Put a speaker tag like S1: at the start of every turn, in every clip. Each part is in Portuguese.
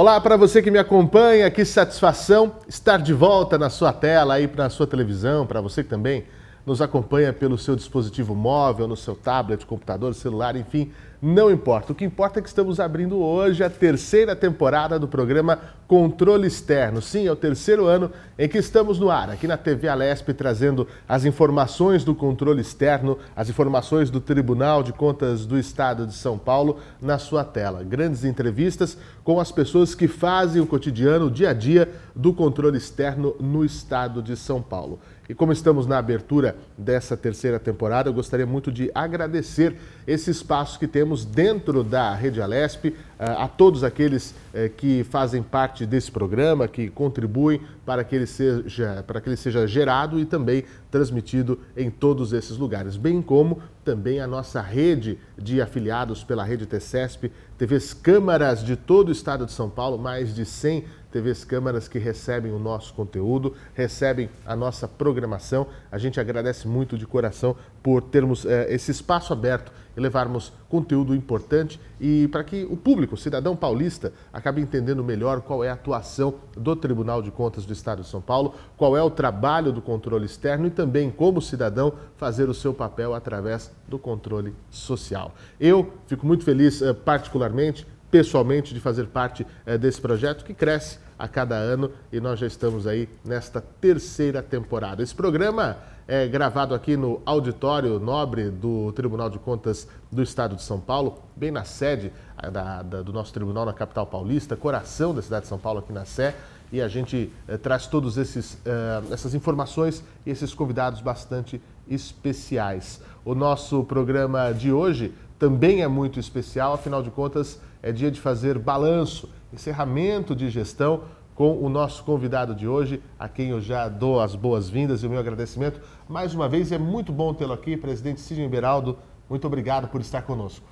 S1: Olá para você que me acompanha, que satisfação estar de volta na sua tela aí na sua televisão, para você que também nos acompanha pelo seu dispositivo móvel, no seu tablet, computador, celular, enfim, não importa. O que importa é que estamos abrindo hoje a terceira temporada do programa Controle Externo. Sim, é o terceiro ano em que estamos no ar, aqui na TV Alesp, trazendo as informações do controle externo, as informações do Tribunal de Contas do Estado de São Paulo na sua tela. Grandes entrevistas com as pessoas que fazem o cotidiano, o dia a dia do controle externo no Estado de São Paulo. E como estamos na abertura dessa terceira temporada, eu gostaria muito de agradecer esse espaço que temos dentro da Rede Alesp, eh, a todos aqueles eh, que fazem parte desse programa, que contribuem para que ele seja, para que ele seja gerado e também transmitido em todos esses lugares, bem como também a nossa rede de afiliados pela rede TCESP, TVs câmaras de todo o estado de São Paulo, mais de 100 TVs câmaras que recebem o nosso conteúdo, recebem a nossa programação. A gente agradece muito de coração por termos é, esse espaço aberto e levarmos conteúdo importante e para que o público, o cidadão paulista, acabe entendendo melhor qual é a atuação do Tribunal de Contas do Estado de São Paulo, qual é o trabalho do controle externo e também como cidadão fazer o seu papel através do controle social. Eu fico muito feliz, eh, particularmente, pessoalmente de fazer parte é, desse projeto que cresce a cada ano e nós já estamos aí nesta terceira temporada. Esse programa é gravado aqui no auditório nobre do Tribunal de Contas do Estado de São Paulo, bem na sede eh, da, da, do nosso tribunal na capital paulista, coração da cidade de São Paulo, aqui na Sé. E a gente é, traz todas essas informações e esses convidados bastante especiais. O nosso programa de hoje também é muito especial, afinal de contas, é dia de fazer balanço, encerramento de gestão com o nosso convidado de hoje, a quem eu já dou as boas-vindas e o meu agradecimento. Mais uma vez, é muito bom tê-lo aqui, presidente Sidney Beraldo. Muito obrigado por estar conosco.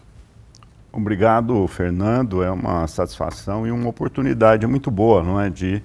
S2: Obrigado, Fernando. É uma satisfação e uma oportunidade muito boa, não é, de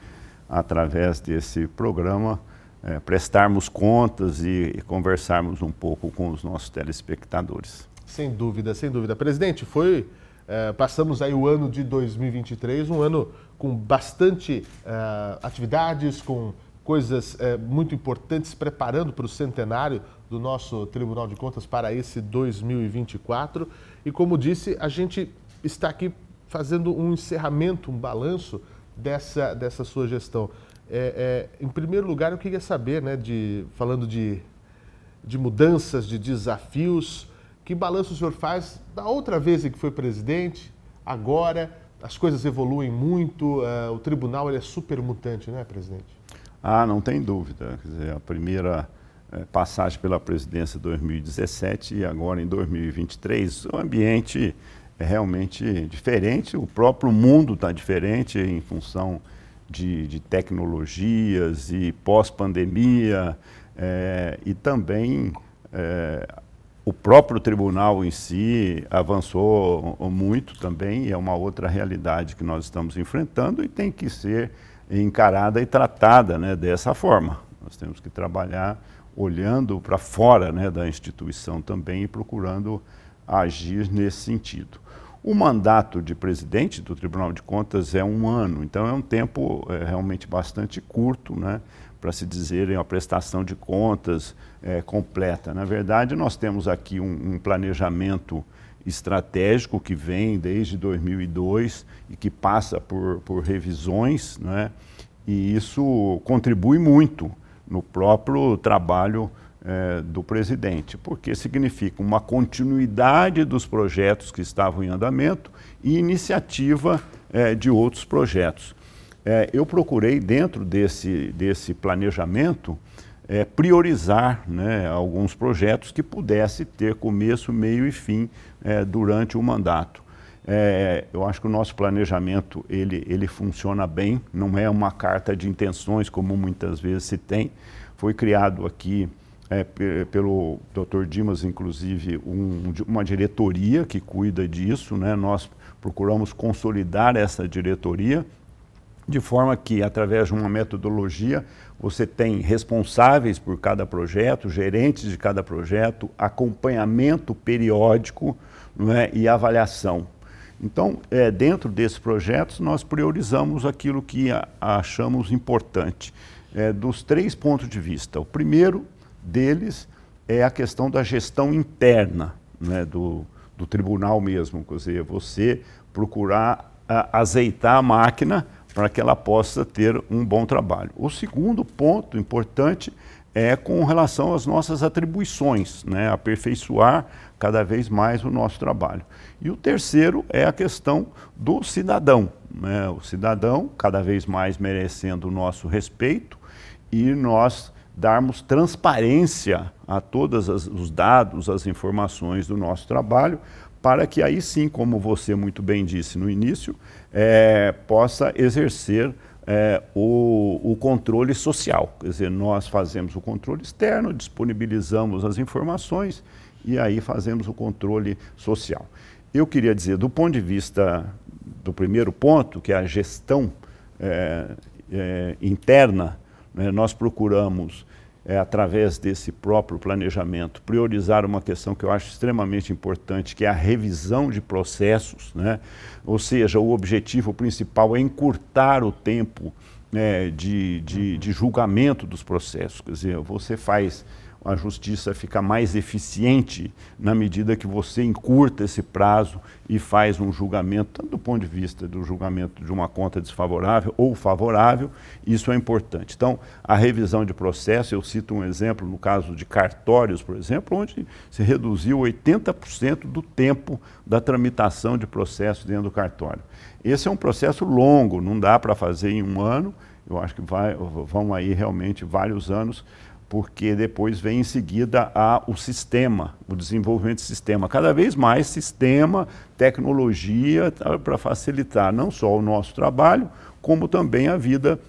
S2: através desse programa é, prestarmos contas e, e conversarmos um pouco com os nossos telespectadores.
S1: Sem dúvida, sem dúvida. Presidente, foi é, passamos aí o ano de 2023, um ano com bastante é, atividades, com coisas é, muito importantes, preparando para o centenário do nosso Tribunal de Contas para esse 2024. E como disse, a gente está aqui fazendo um encerramento, um balanço dessa, dessa sua gestão. É, é, em primeiro lugar, eu queria saber, né, de, falando de, de mudanças, de desafios, que balanço o senhor faz da outra vez em que foi presidente, agora? As coisas evoluem muito, uh, o tribunal é super mutante, não é, presidente?
S2: Ah, não tem dúvida. Quer dizer, a primeira é, passagem pela presidência 2017 e agora em 2023, o ambiente é realmente diferente, o próprio mundo está diferente em função de, de tecnologias e pós-pandemia é, e também é, o próprio tribunal em si avançou muito também, e é uma outra realidade que nós estamos enfrentando e tem que ser encarada e tratada né, dessa forma. Nós temos que trabalhar olhando para fora né, da instituição também e procurando agir nesse sentido. O mandato de presidente do Tribunal de Contas é um ano, então é um tempo é, realmente bastante curto, né? Para se dizer a prestação de contas é, completa. Na verdade, nós temos aqui um, um, planejamento estratégico que vem desde 2002 e que passa por, por revisões, né? e isso contribui muito no próprio trabalho é, do presidente, porque significa uma continuidade dos projetos que estavam em andamento e iniciativa é, de outros projetos é, eu procurei, dentro desse, desse planejamento, é, priorizar né, alguns projetos que pudesse ter começo, meio e fim é, durante o mandato. É, eu acho que o nosso planejamento ele, ele funciona bem, não é uma carta de intenções como muitas vezes se tem. Foi criado aqui é, pelo Dr. Dimas, inclusive, um, uma diretoria que cuida disso. Né? Nós procuramos consolidar essa diretoria de forma que, através de uma metodologia, você tem responsáveis por cada projeto, gerentes de cada projeto, acompanhamento periódico é? e avaliação. Então, é, dentro desses projetos, nós priorizamos aquilo que a, achamos importante, é, dos três pontos de vista. O primeiro deles é a questão da gestão interna né, do, do tribunal mesmo, quer dizer, você procurar a, azeitar a máquina para que ela possa ter um bom trabalho. O segundo ponto importante é com relação às nossas atribuições, né? aperfeiçoar cada vez mais o nosso trabalho. E o terceiro é a questão do cidadão. Né? O cidadão cada vez mais merecendo o nosso respeito e nós darmos transparência a todos os dados, as informações do nosso trabalho, para que aí sim, como você muito bem disse no início, é, possa exercer é, o, o, controle social. Quer dizer, nós fazemos o controle externo, disponibilizamos as informações e aí fazemos o controle social. Eu queria dizer, do ponto de vista do primeiro ponto, que é a gestão é, é, interna, nós procuramos é, através desse próprio planejamento, priorizar uma questão que eu acho extremamente importante, que é a revisão de processos, né? ou seja, o objetivo principal é encurtar o tempo né, de, de, de julgamento dos processos. Quer dizer, você faz a justiça fica mais eficiente na medida que você encurta esse prazo e faz um julgamento, tanto do ponto de vista do julgamento de uma conta desfavorável ou favorável, isso é importante. Então, a revisão de processo, eu cito um exemplo no caso de cartórios, por exemplo, onde se reduziu 80% do tempo da tramitação de processo dentro do cartório. Esse é um processo longo, não dá para fazer em um ano, eu acho que vai, vão aí realmente vários anos porque depois vem em seguida a, o sistema, o desenvolvimento de sistema. Cada vez mais sistema, tecnologia tá, para facilitar não só o nosso trabalho, como também a vida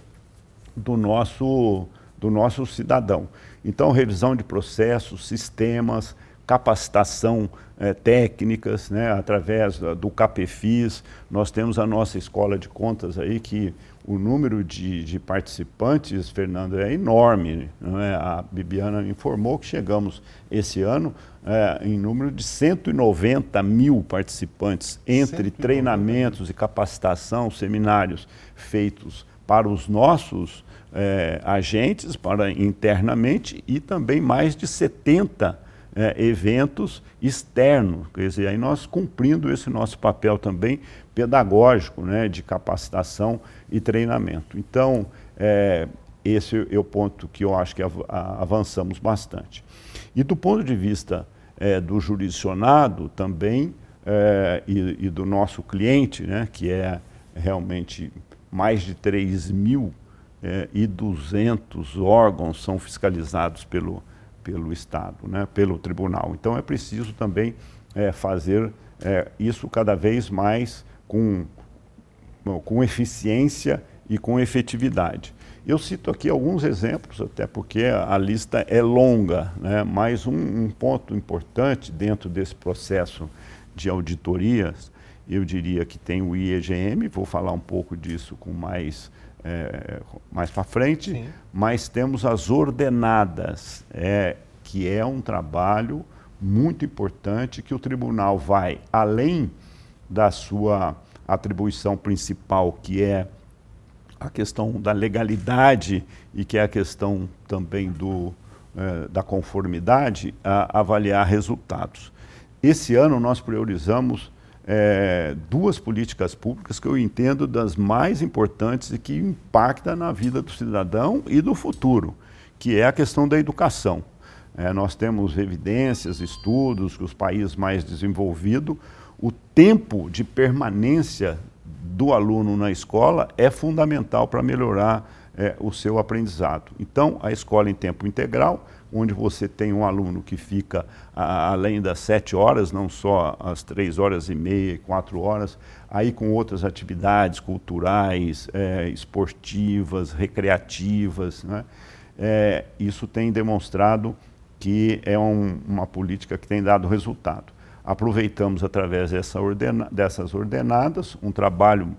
S2: do nosso, do nosso cidadão. Então, revisão de processos, sistemas, capacitação é, técnicas, né, através do CAPEFIS. Nós temos a nossa escola de contas aí que o número de, de participantes, Fernando, é enorme. É? A Bibiana informou que chegamos esse ano é, em número de 190 mil participantes, entre treinamentos e capacitação, seminários feitos para os nossos é, agentes, para internamente, e também mais de 70 é, eventos externos. Quer dizer, aí nós cumprindo esse nosso papel também pedagógico, né, de capacitação e treinamento. Então, é, esse é o ponto que eu acho que av avançamos bastante. E do ponto de vista é, do jurisdicionado também, é, e, e, do nosso cliente, né, que é realmente mais de 3.200 é, órgãos são fiscalizados pelo, pelo Estado, né, pelo tribunal. Então é preciso também é, fazer é, isso cada vez mais com, com eficiência e com efetividade. Eu cito aqui alguns exemplos, até porque a, lista é longa, né? mas um, um, ponto importante dentro desse processo de auditorias, eu diria que tem o IEGM, vou falar um pouco disso com mais é, mais para frente, Sim. mas temos as ordenadas, é, que é um trabalho muito importante que o tribunal vai além da sua atribuição principal, que é a questão da legalidade e que é a questão também do, é, da conformidade, a avaliar resultados. Esse ano nós priorizamos é, duas políticas públicas que eu entendo das mais importantes e que impactam na vida do cidadão e do futuro, que é a questão da educação. É, nós temos evidências, estudos que os países mais desenvolvidos, o tempo de permanência do aluno na escola é fundamental para melhorar é, o seu aprendizado. Então, a escola em tempo integral, onde você tem um aluno que fica a, além das sete horas, não só as três horas e meia, quatro horas, aí com outras atividades culturais, é, esportivas, recreativas. Né? É, isso tem demonstrado que é um, uma política que tem dado resultado. Aproveitamos através dessa ordena, dessas ordenadas um trabalho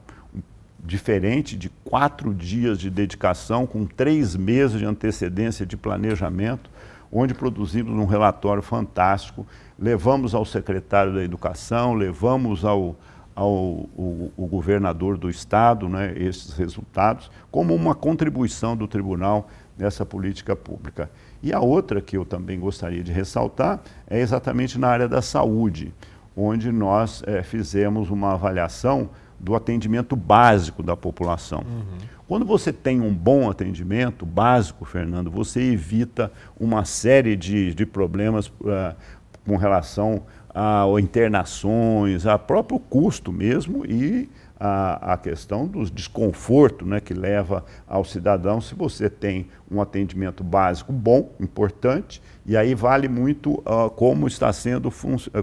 S2: diferente de quatro dias de dedicação, com três meses de antecedência de planejamento, onde produzimos um relatório fantástico, levamos ao secretário da Educação, levamos ao, ao o, o governador do estado né, esses resultados, como uma contribuição do tribunal nessa política pública. E a outra que eu também gostaria de ressaltar é exatamente na área da saúde, onde nós é, fizemos uma avaliação do atendimento básico da população. Uhum. Quando você tem um bom atendimento básico, Fernando, você evita uma série de, de problemas uh, com relação a internações, a próprio custo mesmo e a, a questão do desconforto né, que leva ao cidadão se você tem um atendimento básico bom, importante, e aí vale muito uh, como está sendo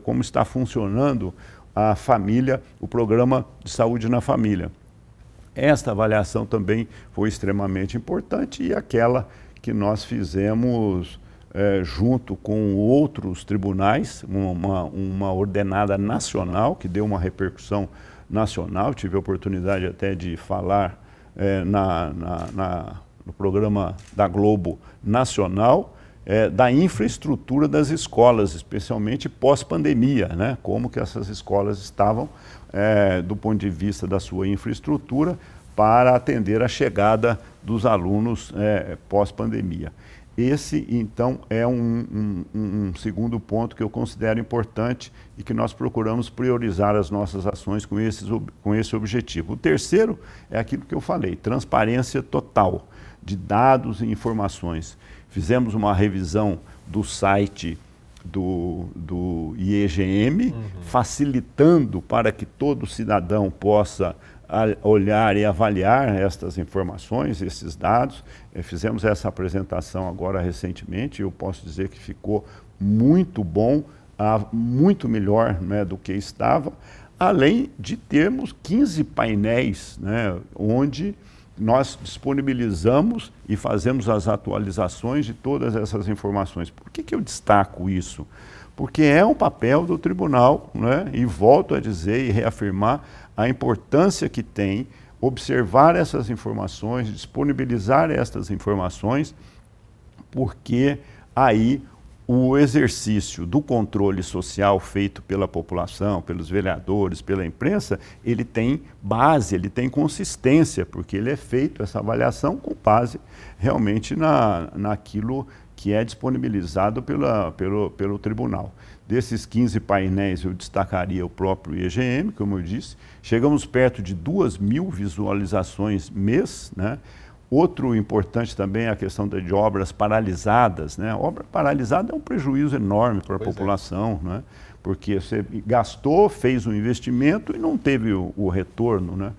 S2: como está funcionando a família, o programa de saúde na família. Esta avaliação também foi extremamente importante e aquela que nós fizemos é, junto com outros tribunais, uma, uma ordenada nacional que deu uma repercussão nacional. Tive a oportunidade até de falar é, na, na, na, no programa da Globo Nacional é, da infraestrutura das escolas, especialmente pós-pandemia, né? como que essas escolas estavam é, do ponto de vista da sua infraestrutura para atender a chegada dos alunos é, pós-pandemia. Esse, então, é um, um, um, segundo ponto que eu considero importante e que nós procuramos priorizar as nossas ações com, esses, com esse objetivo. O terceiro é aquilo que eu falei: transparência total de dados e informações. Fizemos uma revisão do site do, do IEGM, uhum. facilitando para que todo cidadão possa olhar e avaliar estas informações, esses dados. Eh, fizemos essa apresentação agora recentemente e eu posso dizer que ficou muito bom, muito melhor né, do que estava, além de termos 15 painéis né, onde nós disponibilizamos e fazemos as atualizações de todas essas informações. Por que, que eu destaco isso? Porque é um papel do tribunal, né? e volto a dizer e reafirmar a importância que tem observar essas informações, disponibilizar estas informações, porque aí o exercício do controle social feito pela população, pelos vereadores, pela imprensa, ele tem base, ele tem consistência, porque ele é feito essa avaliação com base realmente na, naquilo que é disponibilizado pela, pelo, pelo tribunal. Desses 15 painéis, eu destacaria o próprio IGM, como eu disse. Chegamos perto de 2 mil visualizações mês. Né? Outro importante também é a questão de obras paralisadas. Né? obra paralisada é um prejuízo enorme para a pois é. população, é. né? porque você gastou, fez um investimento e não teve o, o retorno. Né?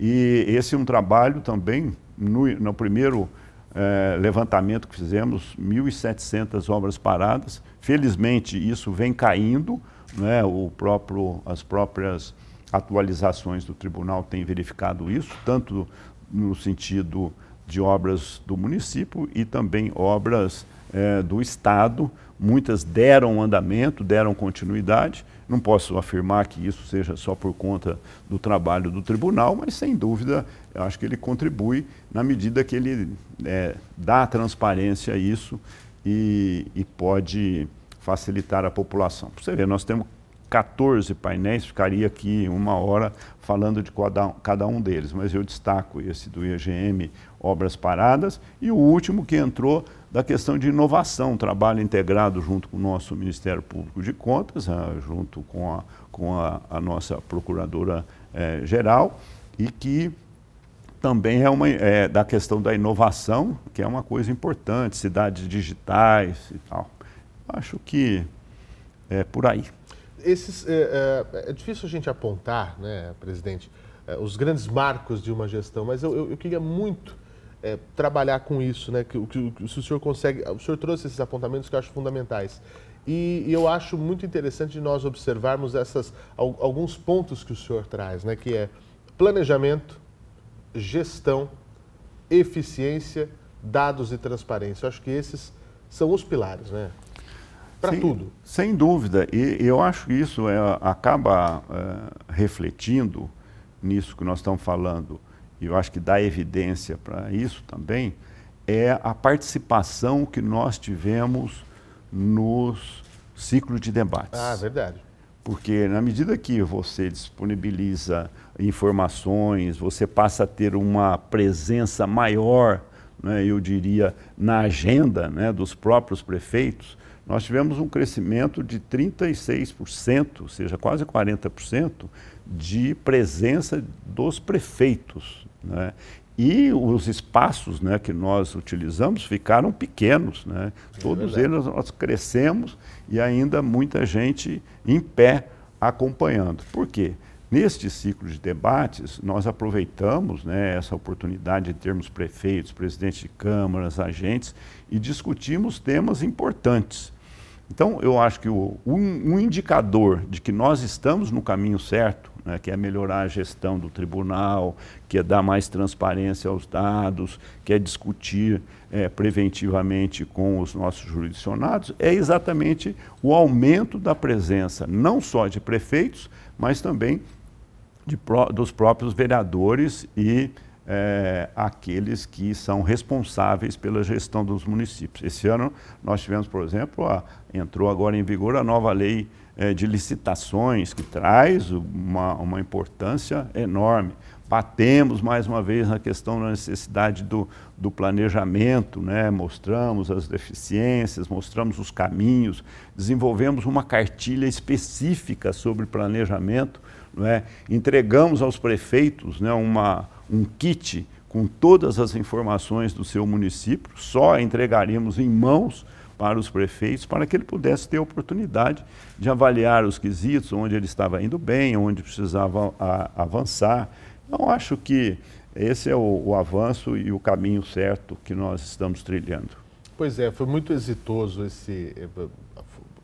S2: E esse é um trabalho também, no, no primeiro é, levantamento que fizemos, 1.700 obras paradas. Felizmente, isso vem caindo, né? o próprio, as próprias atualizações do tribunal têm verificado isso, tanto no sentido de obras do município e também obras é, do Estado. Muitas deram andamento, deram continuidade. Não posso afirmar que isso seja só por conta do trabalho do tribunal, mas sem dúvida acho que ele contribui na medida que ele é, dá transparência a isso e, e pode facilitar a população. Você ver, nós temos 14 painéis, ficaria aqui uma hora falando de cada, um deles, mas eu destaco esse do IGM Obras Paradas e o último que entrou da questão de inovação, trabalho integrado junto com o nosso Ministério Público de Contas, ah, junto com a, com a, a nossa Procuradora-Geral, eh, e que também é, uma, é da questão da inovação, que é uma coisa importante, cidades digitais e tal. Acho que é por aí.
S1: Esses, é, é, é difícil a gente apontar, né, presidente, é, os grandes marcos de uma gestão, mas eu, eu, eu queria muito é, trabalhar com isso, né? Que, que, que, se o senhor consegue, o senhor trouxe esses apontamentos que eu acho fundamentais. E, e, eu acho muito interessante nós observarmos essas, alguns pontos que o senhor traz, né? Que é planejamento, gestão, eficiência, dados e transparência. Eu acho que esses são os pilares, né? Para tudo.
S2: Sem dúvida. E eu acho que isso é, acaba é, refletindo nisso que nós estamos falando, e eu acho que dá evidência para isso também, é a participação que nós tivemos nos ciclos de debates.
S1: Ah, verdade.
S2: porque na medida que você disponibiliza informações, você passa a ter uma presença maior, né, eu diria, na agenda né, dos próprios prefeitos, nós tivemos um crescimento de 36%, ou seja, quase 40%, de presença dos prefeitos. Né? E os espaços né, que nós utilizamos ficaram pequenos. Né? É Todos eles nós crescemos e ainda muita gente em pé acompanhando. Por quê? Neste ciclo de debates, nós aproveitamos né, essa oportunidade de termos prefeitos, presidentes de câmaras, agentes e discutimos temas importantes. Então, eu acho que o, um, um indicador de que nós estamos no caminho certo né, que é melhorar a gestão do tribunal, que é dar mais transparência aos dados, que é discutir é, preventivamente com os nossos jurisdicionados, é exatamente o aumento da presença, não só de prefeitos, mas também de, dos próprios vereadores e é, aqueles que são responsáveis pela gestão dos municípios. Esse ano nós tivemos, por exemplo, a, entrou agora em vigor a nova lei é, de licitações, que traz uma, uma importância enorme. Batemos mais uma vez na questão da necessidade do, do planejamento, né? mostramos as deficiências, mostramos os caminhos, desenvolvemos uma cartilha específica sobre planejamento, né? entregamos aos prefeitos né? uma, um kit com todas as informações do seu município, só entregaríamos em mãos para os prefeitos, para que ele pudesse ter a oportunidade de avaliar os quesitos, onde ele estava indo bem, onde precisava avançar. Então, acho que esse é o, o avanço e o caminho certo que nós estamos trilhando.
S1: Pois é, foi muito exitoso esse,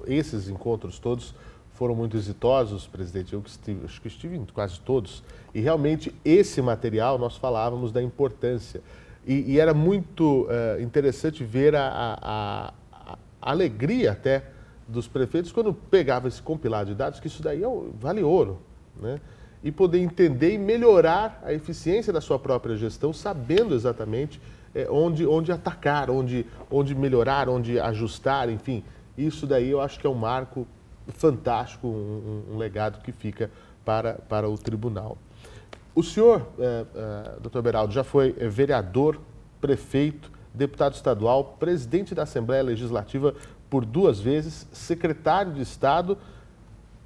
S1: esses encontros todos foram muito exitosos, presidente. Eu que estive, acho que estive em quase todos. E realmente esse material nós falávamos da importância. E, e era muito uh, interessante ver a, a, a alegria até dos prefeitos quando pegava esse compilado de dados, que isso daí é, vale ouro, né? E poder entender e melhorar a eficiência da sua própria gestão, sabendo exatamente é, onde, onde atacar, onde, onde melhorar, onde ajustar, enfim. Isso daí eu acho que é um marco fantástico, um, um legado que fica para, para o tribunal. O senhor, é, é, doutor Beraldo, já foi é, vereador, prefeito, deputado estadual, presidente da Assembleia Legislativa por duas vezes, secretário de Estado.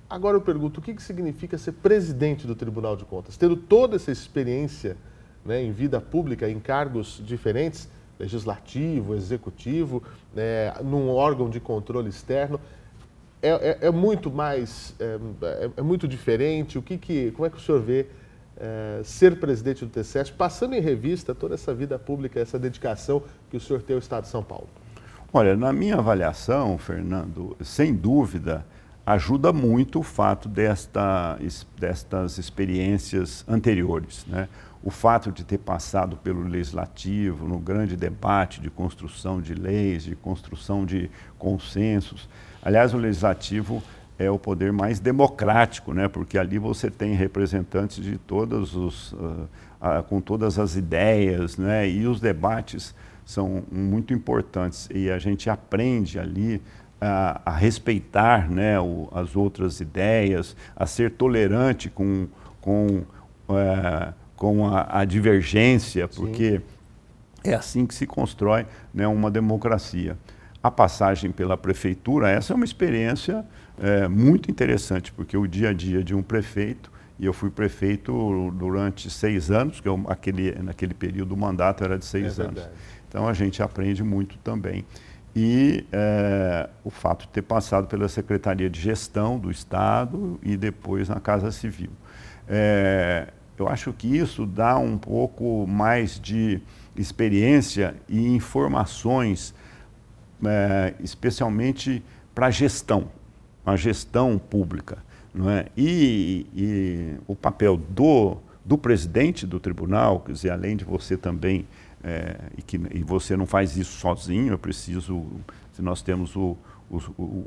S1: Agora eu pergunto, o que, que significa ser presidente do Tribunal de Contas? Tendo toda essa experiência né, em vida pública, em cargos diferentes, legislativo, executivo, né, num órgão de controle externo, é, é, é muito mais, é, é, é muito diferente? O que que, como é que o senhor vê ser presidente do TCS, passando em revista toda essa vida pública, essa dedicação que o senhor tem ao Estado de São Paulo?
S2: Olha, na minha avaliação, Fernando, sem dúvida, ajuda muito o fato desta, destas experiências anteriores. Né? O fato de ter passado pelo legislativo, no grande debate de construção de leis, de construção de consensos. Aliás, o legislativo é o poder mais democrático, né? porque ali você tem representantes de todos os, uh, uh, com todas as ideias, né? e os debates são muito importantes e a gente aprende ali a, a respeitar né, o, as outras ideias, a ser tolerante com, com, uh, com a, a, divergência, porque Sim. é assim que se constrói né, uma democracia. A passagem pela prefeitura, essa é uma experiência é, muito interessante, porque o dia a dia de um prefeito, e eu fui prefeito durante seis anos, porque eu, aquele, naquele período o mandato era de seis é anos. Então a gente aprende muito também. E é, o fato de ter passado pela Secretaria de Gestão do Estado e depois na Casa Civil. É, eu acho que isso dá um pouco mais de experiência e informações, é, especialmente para a gestão a gestão pública. Não é? e, e o papel do, do presidente do tribunal, quer dizer, além de você também, é, e, que, e você não faz isso sozinho, eu preciso, se nós temos o, o,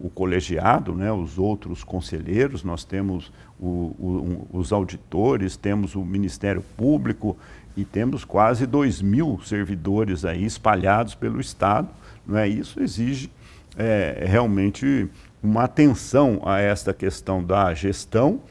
S2: o, colegiado, né, os outros conselheiros, nós temos o, o, os auditores, temos o Ministério Público e temos quase 2 mil servidores aí espalhados pelo Estado. Não é? Isso exige é, realmente uma atenção a esta questão da gestão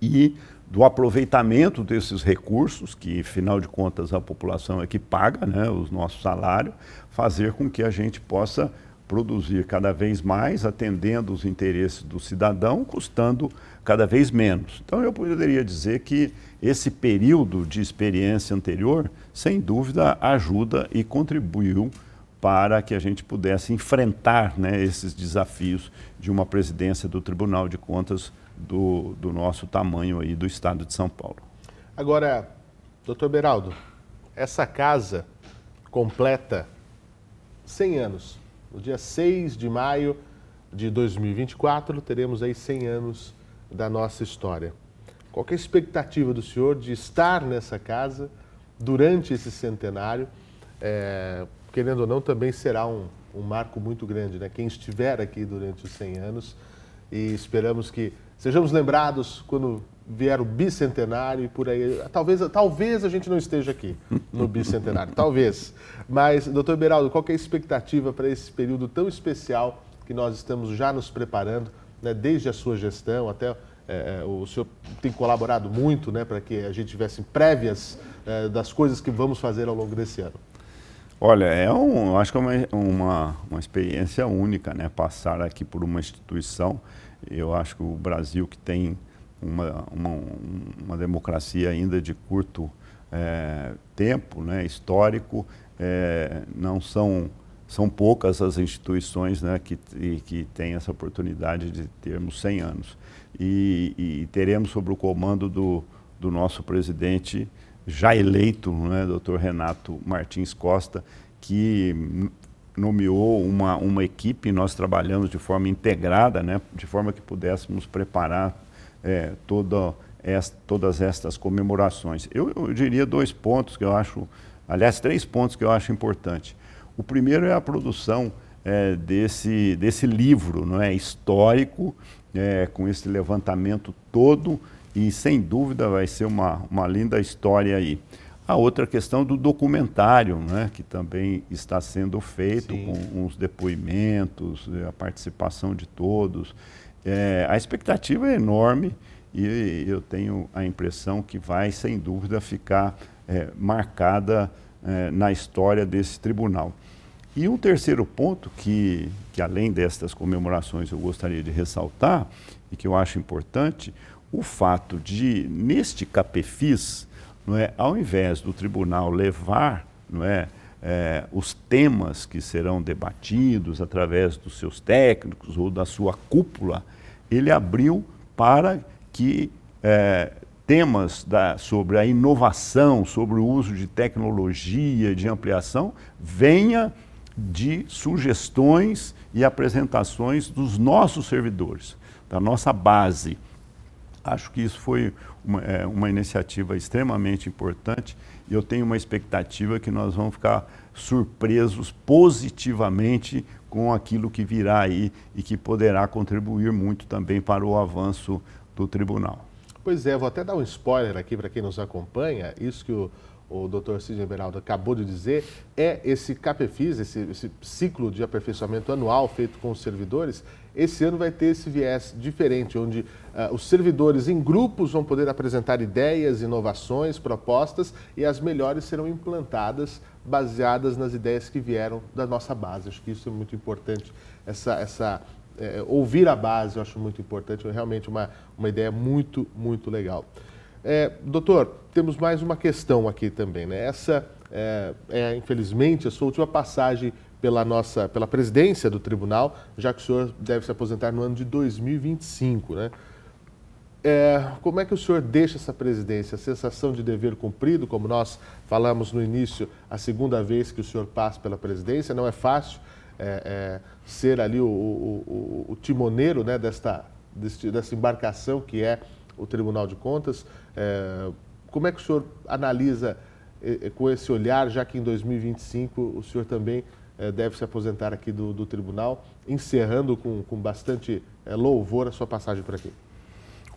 S2: e do aproveitamento desses recursos, que afinal de contas a população é que paga né, os nossos salários, fazer com que a gente possa produzir cada vez mais, atendendo os interesses do cidadão, custando cada vez menos. Então eu poderia dizer que esse período de experiência anterior, sem dúvida, ajuda e contribuiu para que a gente pudesse enfrentar né, esses desafios de uma presidência do Tribunal de Contas do, do nosso tamanho aí do estado de São Paulo.
S1: Agora, doutor Beraldo, essa casa completa 100 anos. No dia 6 de maio de 2024, teremos aí 100 anos da nossa história. Qual é a expectativa do senhor de estar nessa casa durante esse centenário? É, querendo ou não, também será um, um marco muito grande, né? Quem estiver aqui durante os 100 anos e esperamos que sejamos lembrados quando vier o bicentenário e por aí. Talvez, talvez a gente não esteja aqui no bicentenário, talvez. Mas, doutor Beraldo, qual é a expectativa para esse período tão especial que nós estamos já nos preparando, né, desde a sua gestão até é, o senhor tem colaborado muito né, para que a gente tivesse prévias é, das coisas que vamos fazer ao longo desse ano.
S2: Olha, é um, eu acho que é uma, uma, uma experiência única, né? Passar aqui por uma instituição. Eu acho que o Brasil que tem uma, uma, uma democracia ainda de curto é, tempo, né? histórico, é, não são são poucas as instituições né, que, que têm essa oportunidade de termos 100 anos. E, e teremos sob o comando do, do nosso presidente já eleito, né, doutor Renato Martins Costa, que nomeou uma, uma equipe, nós trabalhamos de forma integrada, né, de forma que pudéssemos preparar é, toda esta, todas estas comemorações. Eu, eu, diria dois pontos que eu acho, aliás, três pontos que eu acho importantes. O primeiro é a produção é, desse, desse livro não é, histórico, é, com esse levantamento todo e sem dúvida vai ser uma, uma linda história aí. A outra questão do documentário, né, que também está sendo feito Sim. com os depoimentos, a participação de todos. É, a expectativa é enorme e eu tenho a impressão que vai, sem dúvida, ficar é, marcada é, na história desse tribunal. E um terceiro ponto que, que, além destas comemorações, eu gostaria de ressaltar e que eu acho importante, o fato de, neste CAPEFIS, não é, ao invés do tribunal levar não é, é, os temas que serão debatidos através dos seus técnicos ou da sua cúpula, ele abriu para que é, temas da, sobre a inovação, sobre o uso de tecnologia, de ampliação, venha de sugestões e apresentações dos nossos servidores, da nossa base. Acho que isso foi uma, é, uma iniciativa extremamente importante e eu tenho uma expectativa que nós vamos ficar surpresos positivamente com aquilo que virá aí e que poderá contribuir muito também para o avanço do tribunal.
S1: Pois é, vou até dar um spoiler aqui para quem nos acompanha. Isso que o, o doutor Sidney Beraldo acabou de dizer, é esse CAPEFIS, esse, esse, ciclo de aperfeiçoamento anual feito com os servidores, esse ano vai ter esse viés diferente, onde uh, os servidores em grupos vão poder apresentar ideias, inovações, propostas e as melhores serão implantadas baseadas nas ideias que vieram da nossa base. Acho que isso é muito importante, essa, essa é, ouvir a base eu acho muito importante, é realmente uma, uma ideia muito, muito legal. É, doutor, temos mais uma questão aqui também. Né? Essa é, é, infelizmente, a sua última passagem pela nossa, pela presidência do tribunal, já que o senhor deve se aposentar no ano de 2025, né? É, como é que o senhor deixa essa presidência? A sensação de dever cumprido, como nós falamos no início, a segunda vez que o senhor passa pela presidência, não é fácil é, é, ser ali o, o, o, o timoneiro né, desta, deste, dessa embarcação que é o Tribunal de Contas. É, como é que o senhor analisa é, é, com esse olhar, já que em 2025 o senhor também deve se aposentar aqui do, do tribunal, encerrando com, com bastante louvor a sua passagem por aqui?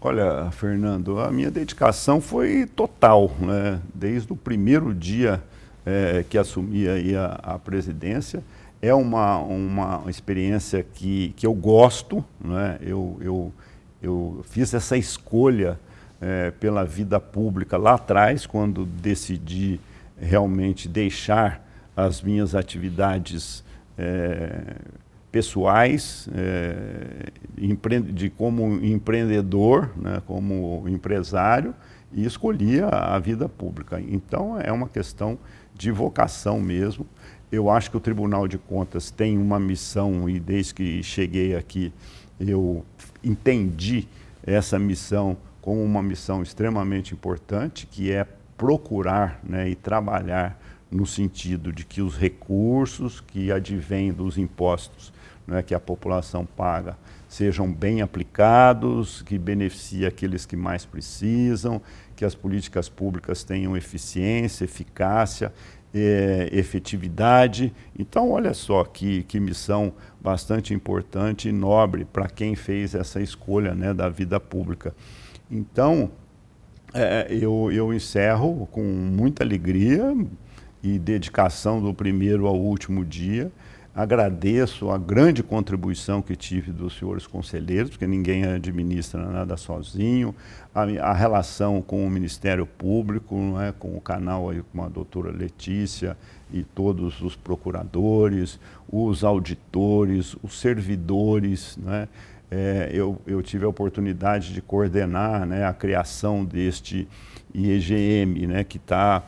S2: Olha, Fernando, a minha dedicação foi total, né? desde o primeiro dia é, que assumi a, a, presidência. é uma, uma experiência que, que eu gosto, né? eu, eu, eu fiz essa escolha é, pela vida pública lá atrás, quando decidi realmente deixar as minhas atividades é, pessoais, é, de como empreendedor, né, como empresário, e escolhi a, a vida pública. Então é uma questão de vocação mesmo. Eu acho que o Tribunal de Contas tem uma missão, e desde que cheguei aqui, eu entendi essa missão como uma missão extremamente importante, que é procurar né, e trabalhar no sentido de que os recursos que advêm dos impostos né, que a população paga sejam bem aplicados, que beneficiem aqueles que mais precisam, que as políticas públicas tenham eficiência, eficácia, é, efetividade. Então, olha só que, que missão bastante importante e nobre para quem fez essa escolha né, da vida pública. Então, é, eu, eu encerro com muita alegria e dedicação do primeiro ao último dia. Agradeço a grande contribuição que tive dos senhores conselheiros, porque ninguém administra nada sozinho, a, a relação com o Ministério Público, não é, com o canal aí, com a doutora Letícia e todos os procuradores, os auditores, os servidores, não é, é, eu, eu, tive a oportunidade de coordenar né, a criação deste IEGM, né, que está,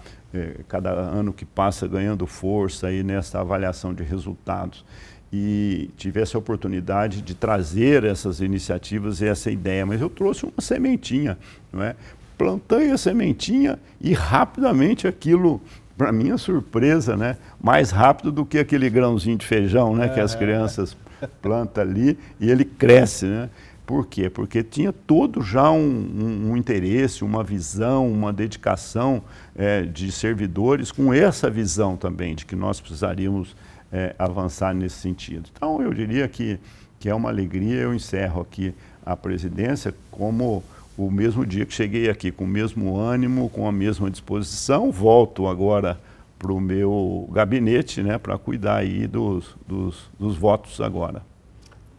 S2: cada ano que passa, ganhando força aí nessa avaliação de resultados. E tive essa oportunidade de trazer essas iniciativas e essa ideia, mas eu trouxe uma sementinha, não é? plantei a sementinha e rapidamente aquilo para minha surpresa, né, mais rápido do que aquele grãozinho de feijão, né, que as crianças planta ali e ele cresce, né? Por quê? Porque tinha todo já um, um, um interesse, uma visão, uma dedicação é, de servidores com essa visão também de que nós precisaríamos é, avançar nesse sentido. Então, eu diria que, que é uma alegria. Eu encerro aqui a presidência como o mesmo dia que cheguei aqui, com o mesmo ânimo, com a mesma disposição. Volto agora para o meu gabinete, né, para cuidar aí dos, dos, dos, votos agora.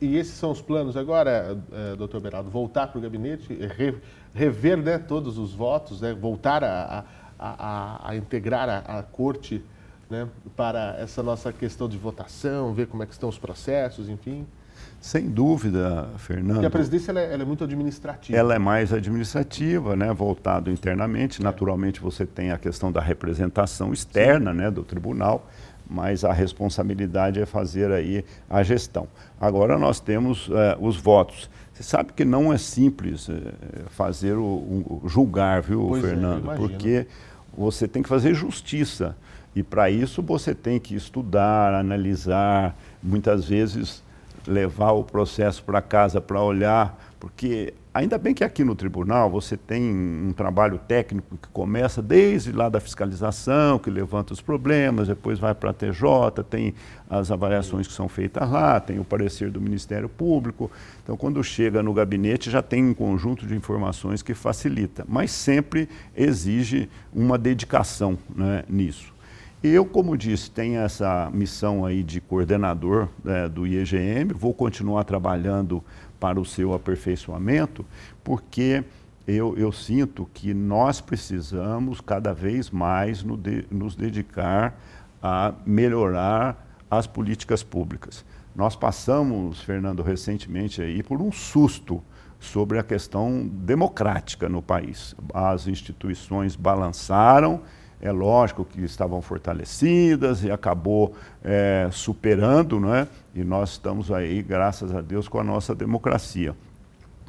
S1: E esses são os planos agora, é, doutor Beraldo, voltar para o gabinete, re, rever né, todos os votos, né, voltar a, a, a integrar a, a corte né, para essa nossa questão de votação, ver como é que estão os processos, enfim?
S2: Sem dúvida, Fernando. Porque
S1: a presidência ela é, ela é, muito administrativa.
S2: Ela é mais administrativa, né, voltado internamente. É. Naturalmente, você tem a questão da representação externa né, do tribunal, mas a responsabilidade é fazer aí a gestão. Agora nós temos é, os votos. Você sabe que não é simples é, fazer o, o, julgar, viu, pois é, Fernando? Porque você tem que fazer justiça. E para isso você tem que estudar, analisar, muitas vezes levar o processo para casa para olhar, porque ainda bem que aqui no tribunal você tem um trabalho técnico que começa desde lá da fiscalização, que levanta os problemas, depois vai para a TJ, tem as avaliações que são feitas lá, tem o parecer do Ministério Público. Então, quando chega no gabinete, já tem um conjunto de informações que facilita, mas sempre exige uma dedicação né, nisso. Eu, como disse, tenho essa missão aí de coordenador né, do IEGM, vou continuar trabalhando para o seu aperfeiçoamento, porque eu, eu sinto que nós precisamos cada vez mais no de, nos dedicar a melhorar as políticas públicas. Nós passamos, Fernando, recentemente aí por um susto sobre a questão democrática no país. As instituições balançaram, é lógico que estavam fortalecidas e acabou é, superando, né? e nós estamos aí, graças a Deus, com a nossa democracia,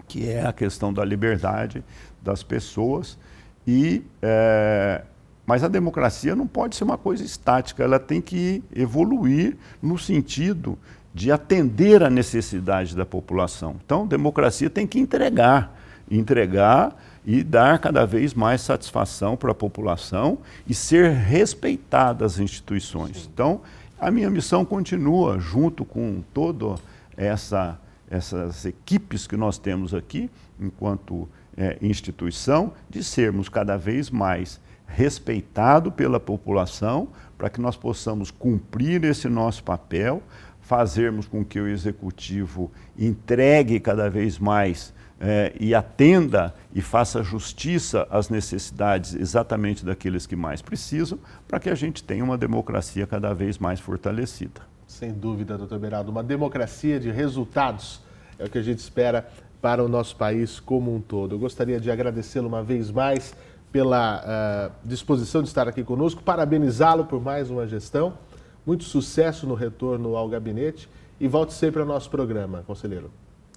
S2: que é a questão da liberdade das pessoas. E, é, mas a democracia não pode ser uma coisa estática, ela tem que evoluir no sentido de atender à necessidade da população. Então, democracia tem que entregar, entregar e dar cada vez mais satisfação para a população e ser respeitadas as instituições. Sim. Então, a minha missão continua, junto com todas essa, essas equipes que nós temos aqui, enquanto é, instituição, de sermos cada vez mais respeitados pela população, para que nós possamos cumprir esse nosso papel, fazermos com que o executivo entregue cada vez mais é, e atenda e faça justiça às necessidades exatamente daqueles que mais precisam, para que a gente tenha uma democracia cada vez mais fortalecida.
S1: Sem dúvida, doutor Beraldo, uma democracia de resultados é o que a gente espera para o nosso país como um todo. Eu gostaria de agradecê-lo uma vez mais pela uh, disposição de estar aqui conosco, parabenizá-lo por mais uma gestão, muito sucesso no retorno ao gabinete e volte sempre ao nosso programa, conselheiro.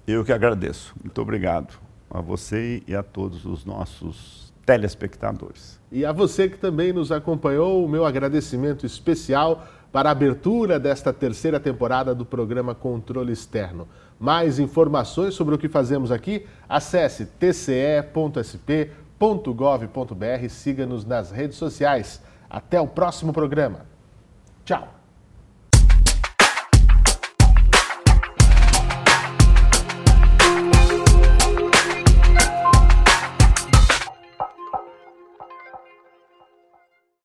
S2: Eu que agradeço. Muito obrigado a você e a todos os nossos telespectadores.
S1: E a você que também nos acompanhou, o meu agradecimento especial para a abertura desta terceira temporada do programa Controle Externo. Mais informações sobre o que fazemos aqui, acesse tce.sp.gov.br, siga-nos nas redes sociais. Até o próximo programa. Tchau!